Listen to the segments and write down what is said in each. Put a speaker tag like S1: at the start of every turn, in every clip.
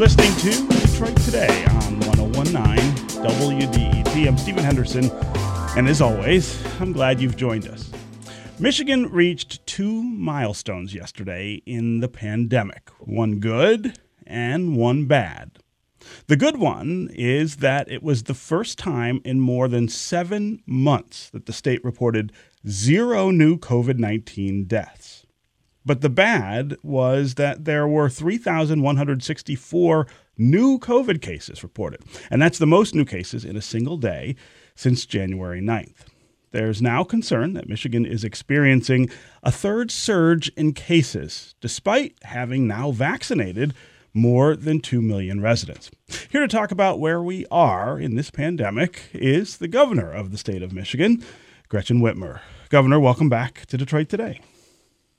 S1: listening to Detroit Today on 1019 WDET. I'm Stephen Henderson, and as always, I'm glad you've joined us. Michigan reached two milestones yesterday in the pandemic one good and one bad. The good one is that it was the first time in more than seven months that the state reported zero new COVID 19 deaths. But the bad was that there were 3,164 new COVID cases reported, and that's the most new cases in a single day since January 9th. There's now concern that Michigan is experiencing a third surge in cases, despite having now vaccinated more than 2 million residents. Here to talk about where we are in this pandemic is the governor of the state of Michigan, Gretchen Whitmer. Governor, welcome back to Detroit today.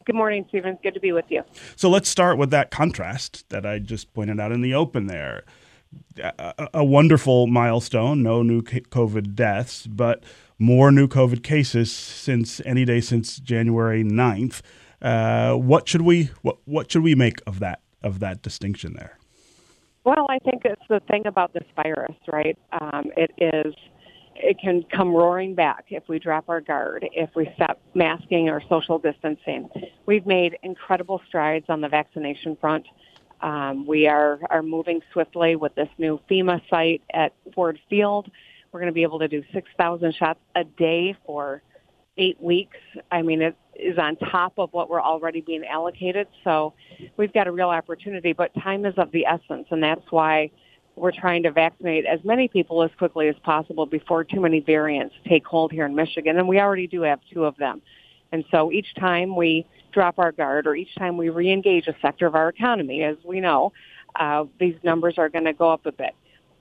S2: Good morning, Stephen. Good to be with you.
S1: So let's start with that contrast that I just pointed out in the open there. A, a wonderful milestone, no new COVID deaths, but more new COVID cases since any day since January 9th. Uh, what should we what, what should we make of that of that distinction there?
S2: Well, I think it's the thing about this virus, right? Um, it is it can come roaring back if we drop our guard, if we stop masking or social distancing. We've made incredible strides on the vaccination front. Um, we are, are moving swiftly with this new FEMA site at Ford Field. We're going to be able to do 6,000 shots a day for eight weeks. I mean, it is on top of what we're already being allocated. So we've got a real opportunity, but time is of the essence, and that's why we're trying to vaccinate as many people as quickly as possible before too many variants take hold here in Michigan, and we already do have two of them. And so each time we drop our guard or each time we reengage a sector of our economy, as we know, uh, these numbers are going to go up a bit.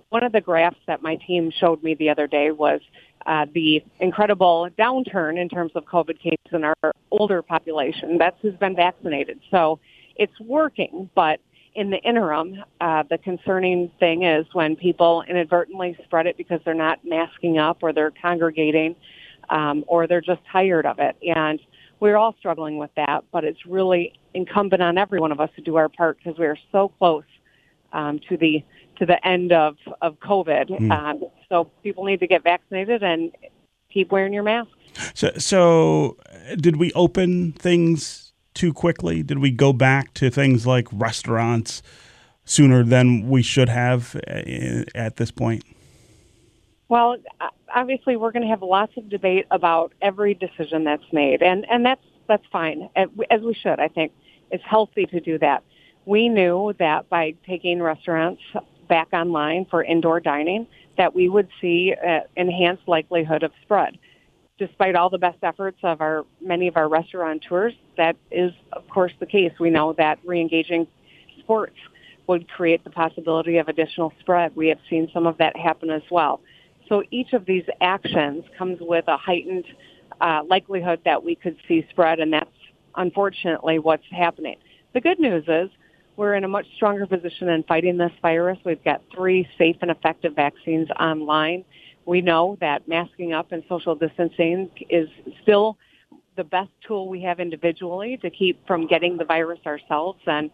S2: One of the graphs that my team showed me the other day was uh, the incredible downturn in terms of COVID cases in our older population. That's who's been vaccinated. So it's working, but in the interim, uh, the concerning thing is when people inadvertently spread it because they're not masking up or they're congregating um, or they're just tired of it. And we're all struggling with that, but it's really incumbent on every one of us to do our part because we are so close um, to the to the end of of COVID. Mm. Um, so people need to get vaccinated and keep wearing your mask.
S1: So, so did we open things too quickly? Did we go back to things like restaurants sooner than we should have uh, at this point?
S2: Well, obviously, we're going to have lots of debate about every decision that's made, and and that's that's fine, as we should. I think it's healthy to do that. We knew that by taking restaurants back online for indoor dining, that we would see an enhanced likelihood of spread despite all the best efforts of our many of our restaurateurs, that is of course the case. We know that reengaging sports would create the possibility of additional spread. We have seen some of that happen as well. So each of these actions comes with a heightened uh, likelihood that we could see spread, and that's unfortunately what's happening. The good news is we're in a much stronger position in fighting this virus. We've got three safe and effective vaccines online we know that masking up and social distancing is still the best tool we have individually to keep from getting the virus ourselves and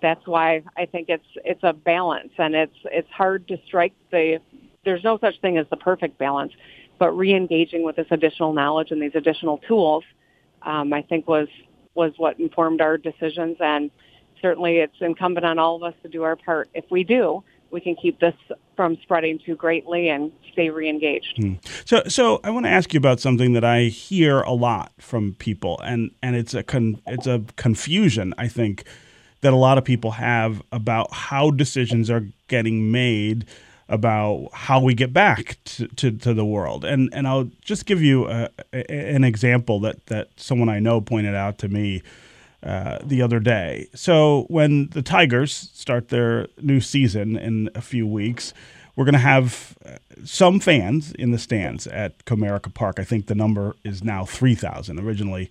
S2: that's why I think it's it's a balance and it's it's hard to strike the there's no such thing as the perfect balance but re-engaging with this additional knowledge and these additional tools um, I think was was what informed our decisions and certainly it's incumbent on all of us to do our part. If we do we can keep this from spreading too greatly and stay reengaged. Hmm.
S1: So, so I want to ask you about something that I hear a lot from people, and and it's a con, it's a confusion I think that a lot of people have about how decisions are getting made about how we get back to, to, to, the world. And and I'll just give you a, an example that, that someone I know pointed out to me uh, the other day. So when the Tigers start their new season in a few weeks, we're going to have uh, some fans in the stands at Comerica Park. I think the number is now 3,000. Originally,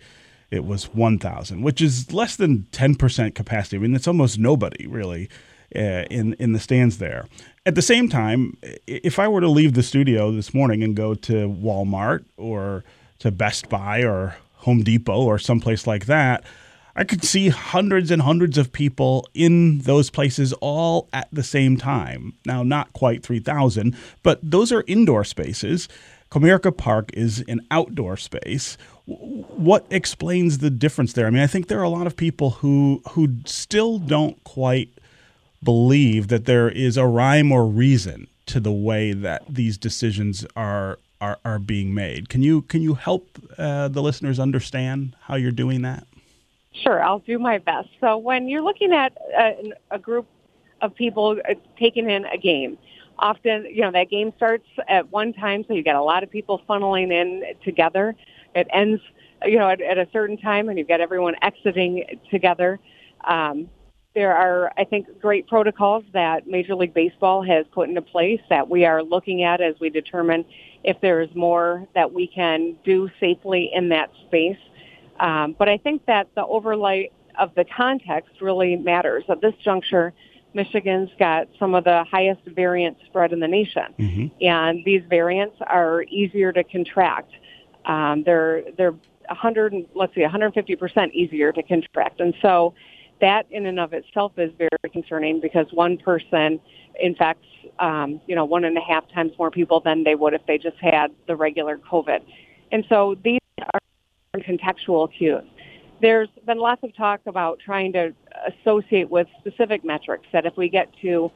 S1: it was 1,000, which is less than 10% capacity. I mean, it's almost nobody really uh, in in the stands there. At the same time, if I were to leave the studio this morning and go to Walmart or to Best Buy or Home Depot or someplace like that, I could see hundreds and hundreds of people in those places all at the same time. Now, not quite 3,000, but those are indoor spaces. Comerica Park is an outdoor space. What explains the difference there? I mean, I think there are a lot of people who who still don't quite believe that there is a rhyme or reason to the way that these decisions are are, are being made. Can you can you help uh, the listeners understand how you're doing that?
S2: Sure, I'll do my best. So when you're looking at a, a group of people uh, taking in a game, often you know that game starts at one time, so you get a lot of people funneling in together. It ends, you know, at, at a certain time, and you've got everyone exiting together. Um, there are, I think, great protocols that Major League Baseball has put into place that we are looking at as we determine if there is more that we can do safely in that space. Um, but I think that the overlay of the context really matters. At this juncture, Michigan's got some of the highest variant spread in the nation, mm-hmm. and these variants are easier to contract. Um, they're they're 100, let's see, 150 percent easier to contract, and so that in and of itself is very concerning because one person infects, um, you know, one and a half times more people than they would if they just had the regular COVID. And so these are contextual cues. There's been lots of talk about trying to associate with specific metrics that if we get to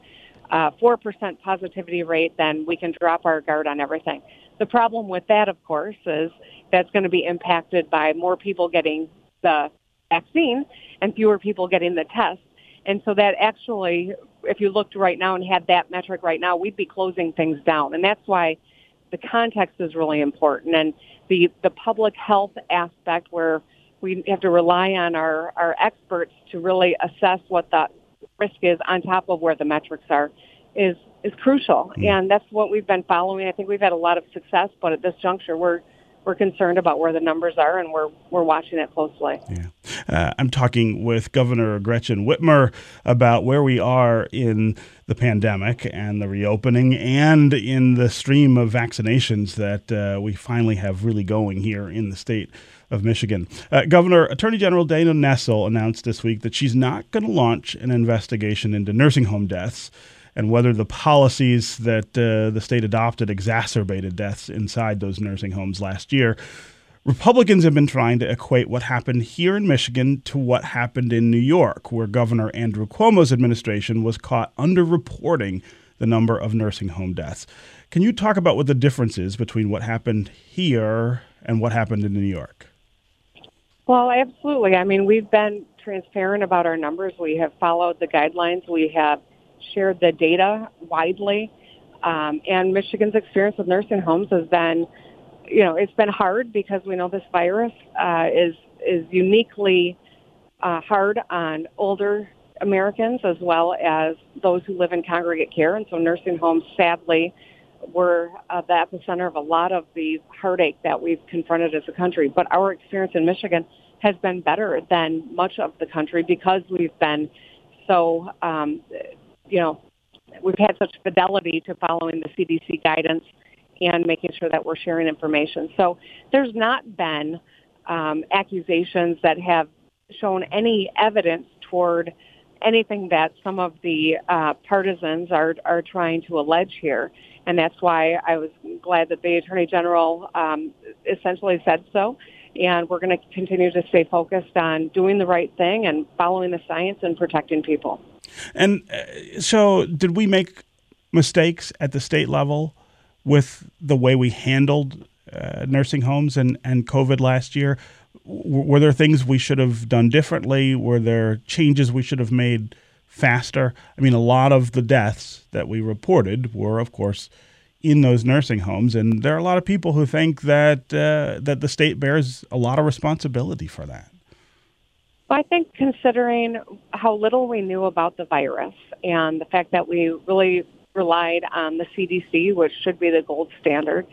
S2: uh, 4% positivity rate, then we can drop our guard on everything. The problem with that, of course, is that's going to be impacted by more people getting the vaccine and fewer people getting the test. And so that actually, if you looked right now and had that metric right now, we'd be closing things down. And that's why the context is really important. And the, the public health aspect where we have to rely on our, our experts to really assess what the risk is on top of where the metrics are is, is crucial. Mm. And that's what we've been following. I think we've had a lot of success, but at this juncture, we're we're concerned about where the numbers are, and we're we're watching it closely.
S1: Yeah, uh, I'm talking with Governor Gretchen Whitmer about where we are in the pandemic and the reopening, and in the stream of vaccinations that uh, we finally have really going here in the state of Michigan. Uh, Governor Attorney General Dana Nessel announced this week that she's not going to launch an investigation into nursing home deaths and whether the policies that uh, the state adopted exacerbated deaths inside those nursing homes last year. Republicans have been trying to equate what happened here in Michigan to what happened in New York, where Governor Andrew Cuomo's administration was caught underreporting the number of nursing home deaths. Can you talk about what the difference is between what happened here and what happened in New York?
S2: Well, absolutely. I mean, we've been transparent about our numbers. We have followed the guidelines. We have shared the data widely. Um, and Michigan's experience with nursing homes has been, you know, it's been hard because we know this virus uh, is is uniquely uh, hard on older Americans as well as those who live in congregate care. And so nursing homes, sadly, were uh, the epicenter of a lot of the heartache that we've confronted as a country. But our experience in Michigan has been better than much of the country because we've been so um, you know, we've had such fidelity to following the CDC guidance and making sure that we're sharing information. So there's not been um, accusations that have shown any evidence toward anything that some of the uh, partisans are are trying to allege here, and that's why I was glad that the attorney general um, essentially said so. And we're going to continue to stay focused on doing the right thing and following the science and protecting people.
S1: And uh, so, did we make mistakes at the state level with the way we handled uh, nursing homes and, and COVID last year? W- were there things we should have done differently? Were there changes we should have made faster? I mean, a lot of the deaths that we reported were, of course, in those nursing homes, and there are a lot of people who think that uh, that the state bears a lot of responsibility for that.
S2: Well, I think considering how little we knew about the virus and the fact that we really relied on the CDC, which should be the gold standard,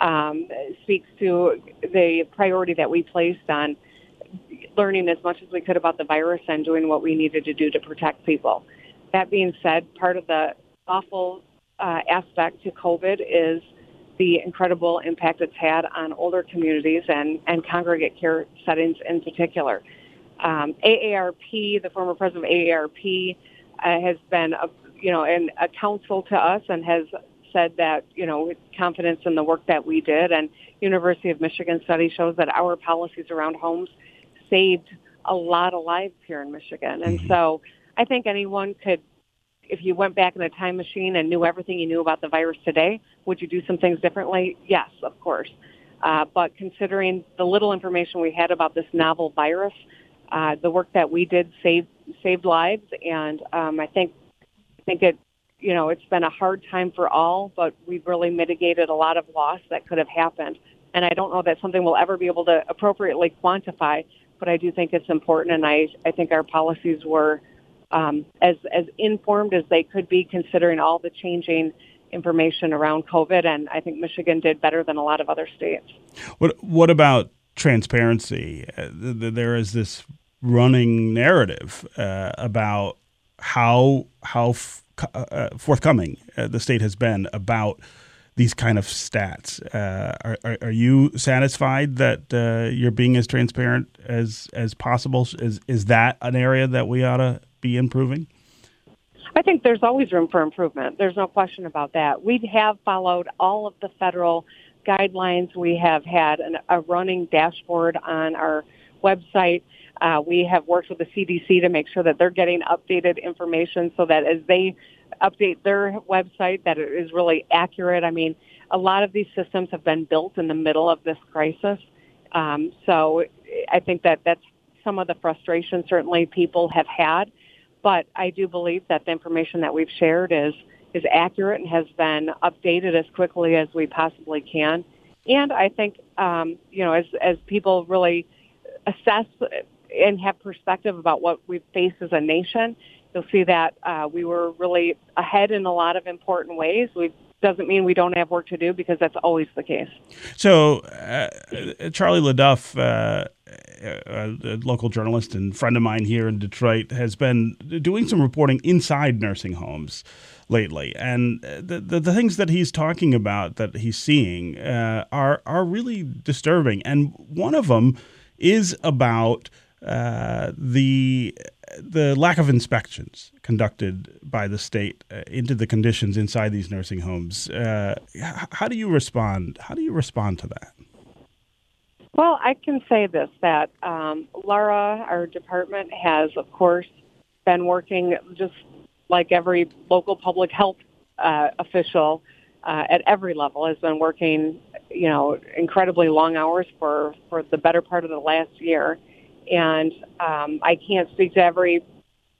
S2: um, speaks to the priority that we placed on learning as much as we could about the virus and doing what we needed to do to protect people. That being said, part of the awful uh, aspect to COVID is the incredible impact it's had on older communities and, and congregate care settings in particular. Um, AARP, the former president of AARP, uh, has been a, you know an, a counsel to us and has said that you know with confidence in the work that we did and University of Michigan study shows that our policies around homes saved a lot of lives here in Michigan and mm-hmm. so I think anyone could if you went back in a time machine and knew everything you knew about the virus today would you do some things differently? Yes of course. Uh, but considering the little information we had about this novel virus uh, the work that we did saved saved lives. And um, I think I think it you know, it's been a hard time for all, but we've really mitigated a lot of loss that could have happened. And I don't know that something we'll ever be able to appropriately quantify, but I do think it's important, and I, I think our policies were um, as, as informed as they could be considering all the changing information around COVID, and I think Michigan did better than a lot of other states.
S1: What, what about transparency? Uh, there is this running narrative uh, about how how f- uh, forthcoming uh, the state has been about these kind of stats. Uh, are, are, are, you satisfied that uh, you're being as transparent as as possible? Is is that an area that we ought to be improving?
S2: I think there's always room for improvement. There's no question about that. We have followed all of the federal guidelines. We have had an, a running dashboard on our website uh, we have worked with the CDC to make sure that they're getting updated information so that as they update their website, that it is really accurate. I mean, a lot of these systems have been built in the middle of this crisis. Um, so I think that that's some of the frustration certainly people have had. But I do believe that the information that we've shared is is accurate and has been updated as quickly as we possibly can. And I think um, you know as as people really assess and have perspective about what we face as a nation, you'll see that uh, we were really ahead in a lot of important ways. We doesn't mean we don't have work to do because that's always the case.
S1: So, uh, Charlie LeDuff, uh, a local journalist and friend of mine here in Detroit, has been doing some reporting inside nursing homes lately, and the the, the things that he's talking about that he's seeing uh, are are really disturbing, and one of them is about uh, the the lack of inspections conducted by the state uh, into the conditions inside these nursing homes. Uh, how do you respond? How do you respond to that?
S2: Well, I can say this: that um, LARA, our department, has of course been working just like every local public health uh, official uh, at every level has been working, you know, incredibly long hours for for the better part of the last year and um, I can't speak to every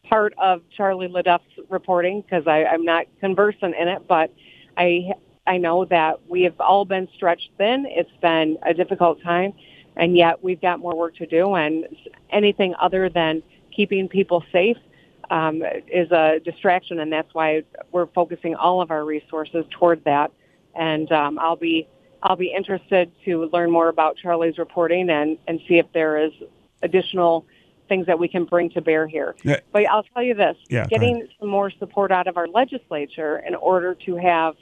S2: part of Charlie LeDuff's reporting because I'm not conversant in it, but I I know that we have all been stretched thin. It's been a difficult time, and yet we've got more work to do. And anything other than keeping people safe um, is a distraction, and that's why we're focusing all of our resources toward that. And um, I'll be I'll be interested to learn more about Charlie's reporting and and see if there is additional things that we can bring to bear here. Yeah. But I'll tell you this: yeah, getting some more support out of our legislature in order to have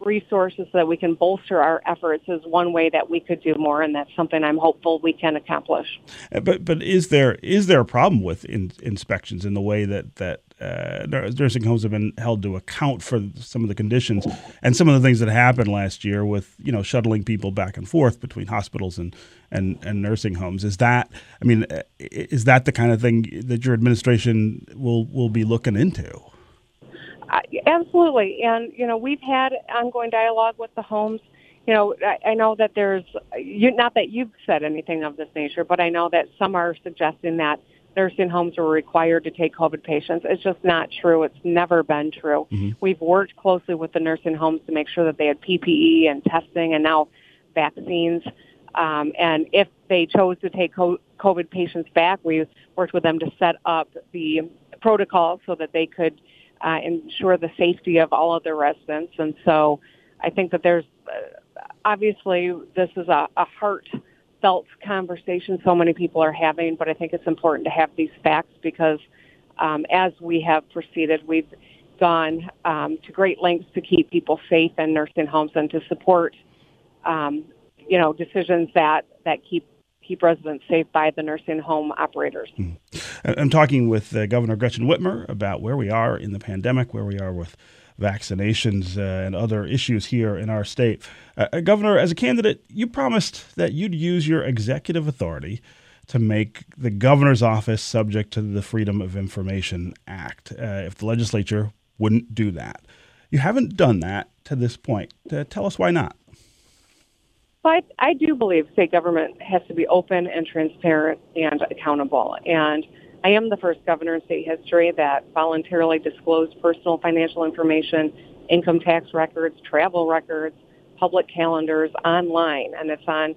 S2: resources so that we can bolster our efforts is one way that we could do more, and that's something I'm hopeful we can accomplish.
S1: Uh, but but is there is there a problem with in, inspections in the way that that uh, nursing homes have been held to account for some of the conditions and some of the things that happened last year with you know shuttling people back and forth between hospitals and and, and nursing homes. Is that I mean uh, is that the kind of thing that your administration will will be looking into?
S2: Uh, absolutely, and you know we've had ongoing dialogue with the homes. You know, I, I know that there's you, not that you've said anything of this nature, but I know that some are suggesting that nursing homes were required to take COVID patients. It's just not true. It's never been true. Mm-hmm. We've worked closely with the nursing homes to make sure that they had PPE and testing and now vaccines. Um, and if they chose to take COVID patients back, we worked with them to set up the protocol so that they could uh, ensure the safety of all of their residents. And so I think that there's uh, obviously this is a, a heart felt conversation so many people are having, but I think it's important to have these facts because um, as we have proceeded, we've gone um, to great lengths to keep people safe in nursing homes and to support, um, you know, decisions that that keep keep residents safe by the nursing home operators. Mm.
S1: I'm talking with uh, Governor Gretchen Whitmer about where we are in the pandemic, where we are with vaccinations uh, and other issues here in our state. Uh, uh, Governor, as a candidate, you promised that you'd use your executive authority to make the governor's office subject to the Freedom of Information Act uh, if the legislature wouldn't do that. You haven't done that to this point. Uh, tell us why not.
S2: Well, I, I do believe state government has to be open and transparent and accountable. And I am the first governor in state history that voluntarily disclosed personal financial information, income tax records, travel records, public calendars online, and it's on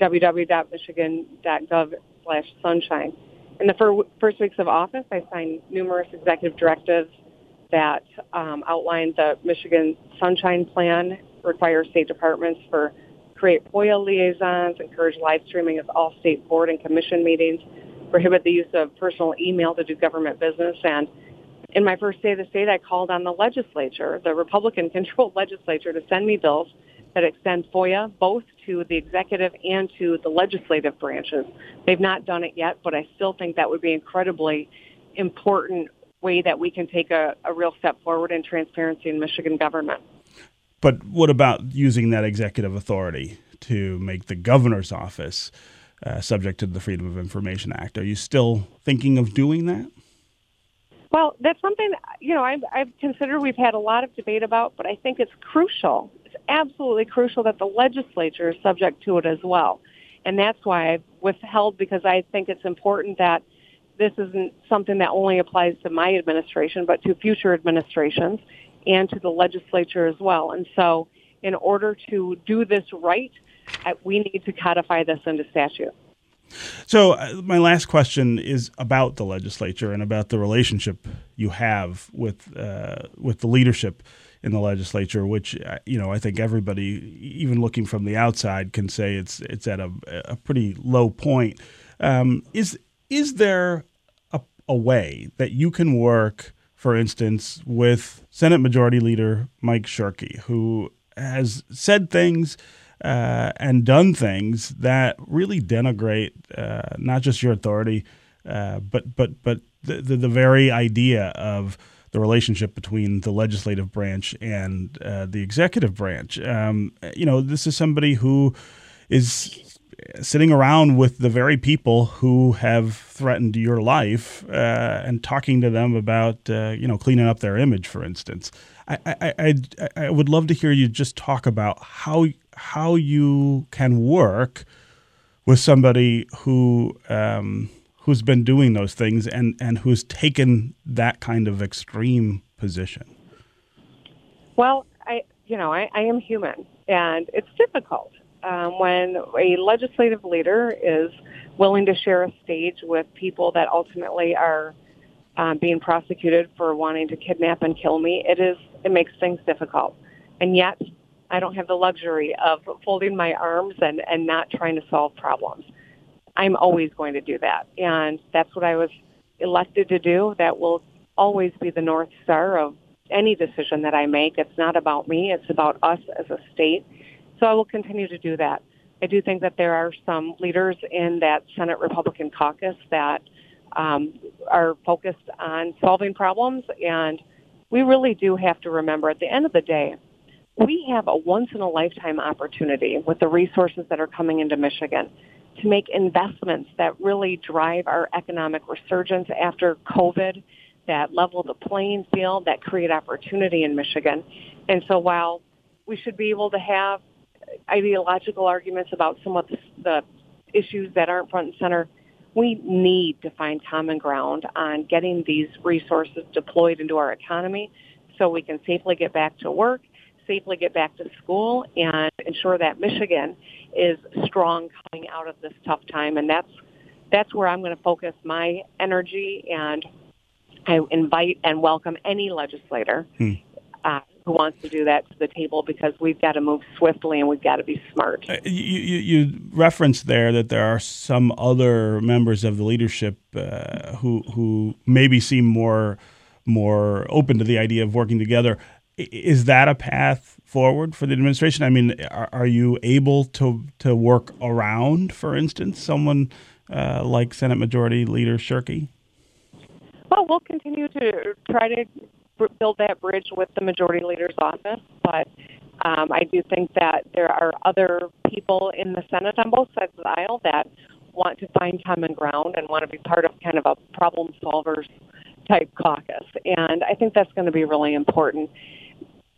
S2: www.michigan.gov slash sunshine. In the fir- first weeks of office, I signed numerous executive directives that um, outline the Michigan Sunshine Plan, require state departments for create FOIA liaisons, encourage live streaming of all state board and commission meetings, prohibit the use of personal email to do government business. And in my first day of the state, I called on the legislature, the Republican-controlled legislature, to send me bills that extend FOIA both to the executive and to the legislative branches. They've not done it yet, but I still think that would be incredibly important way that we can take a, a real step forward in transparency in Michigan government.
S1: But what about using that executive authority to make the governor's office uh, subject to the Freedom of Information Act? Are you still thinking of doing that?
S2: Well, that's something you know I've, I've considered. We've had a lot of debate about, but I think it's crucial It's absolutely crucial that the legislature is subject to it as well. And that's why I've withheld because I think it's important that this isn't something that only applies to my administration, but to future administrations and to the legislature as well. And so, in order to do this right, we need to codify this into statute.
S1: So, uh, my last question is about the legislature and about the relationship you have with uh, with the leadership in the legislature, which uh, you know I think everybody, even looking from the outside, can say it's it's at a, a pretty low point. Um, is is there a, a way that you can work, for instance, with Senate Majority Leader Mike Shirkey, who has said things uh, and done things that really denigrate uh, not just your authority, uh, but but but the, the, the very idea of the relationship between the legislative branch and uh, the executive branch. Um, you know, this is somebody who is sitting around with the very people who have threatened your life uh, and talking to them about, uh, you know, cleaning up their image, for instance. I, I, I, I would love to hear you just talk about how how you can work with somebody who um, who's been doing those things and, and who's taken that kind of extreme position?
S2: Well, I you know I, I am human, and it's difficult um, when a legislative leader is willing to share a stage with people that ultimately are um, being prosecuted for wanting to kidnap and kill me. It is it makes things difficult, and yet I don't have the luxury of folding my arms and and not trying to solve problems. I'm always going to do that. And that's what I was elected to do. That will always be the North Star of any decision that I make. It's not about me, it's about us as a state. So I will continue to do that. I do think that there are some leaders in that Senate Republican caucus that um, are focused on solving problems. And we really do have to remember at the end of the day, we have a once in a lifetime opportunity with the resources that are coming into Michigan to make investments that really drive our economic resurgence after COVID, that level the playing field, that create opportunity in Michigan. And so while we should be able to have ideological arguments about some of the, the issues that aren't front and center, we need to find common ground on getting these resources deployed into our economy so we can safely get back to work safely get back to school and ensure that Michigan is strong coming out of this tough time. And that's that's where I'm going to focus my energy. And I invite and welcome any legislator hmm. uh, who wants to do that to the table because we've got to move swiftly and we've got to be smart. Uh,
S1: you, you, you, referenced there that there are some other members of the leadership uh, who who maybe seem more more open to the idea of working together is that a path forward for the administration? I mean, are, are you able to to work around, for instance, someone uh, like Senate Majority Leader Shirkey?
S2: Well, we'll continue to try to build that bridge with the majority leader's office, but um, I do think that there are other people in the Senate on both sides of the aisle that want to find common ground and want to be part of kind of a problem solvers type caucus. And I think that's going to be really important.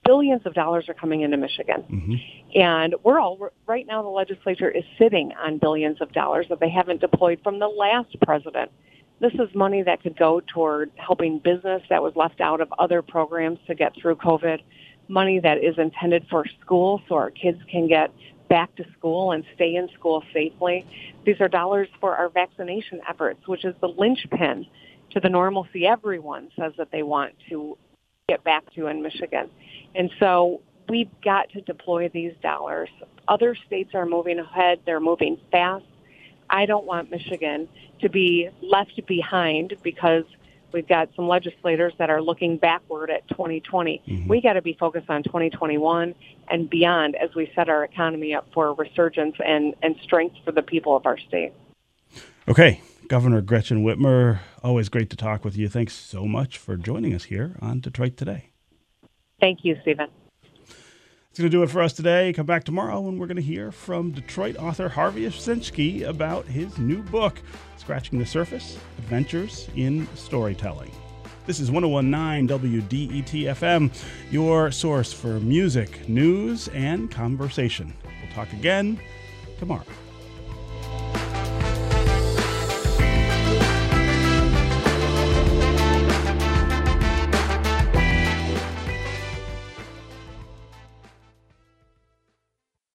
S2: Billions of dollars are coming into Michigan. Mm-hmm. And we're all, right now, the legislature is sitting on billions of dollars that they haven't deployed from the last president. This is money that could go toward helping business that was left out of other programs to get through COVID, money that is intended for schools so our kids can get back to school and stay in school safely. These are dollars for our vaccination efforts, which is the linchpin to the normalcy everyone says that they want to get back to in Michigan. And so we've got to deploy these dollars. Other states are moving ahead, they're moving fast. I don't want Michigan to be left behind because We've got some legislators that are looking backward at 2020. Mm-hmm. We got to be focused on 2021 and beyond as we set our economy up for resurgence and, and strength for the people of our state.
S1: Okay, Governor Gretchen Whitmer, always great to talk with you. Thanks so much for joining us here on Detroit Today.
S2: Thank you, Stephen.
S1: That's going to do it for us today. Come back tomorrow and we're going to hear from Detroit author Harvey Ovshinsky about his new book, Scratching the Surface Adventures in Storytelling. This is 1019 WDET FM, your source for music, news, and conversation. We'll talk again tomorrow.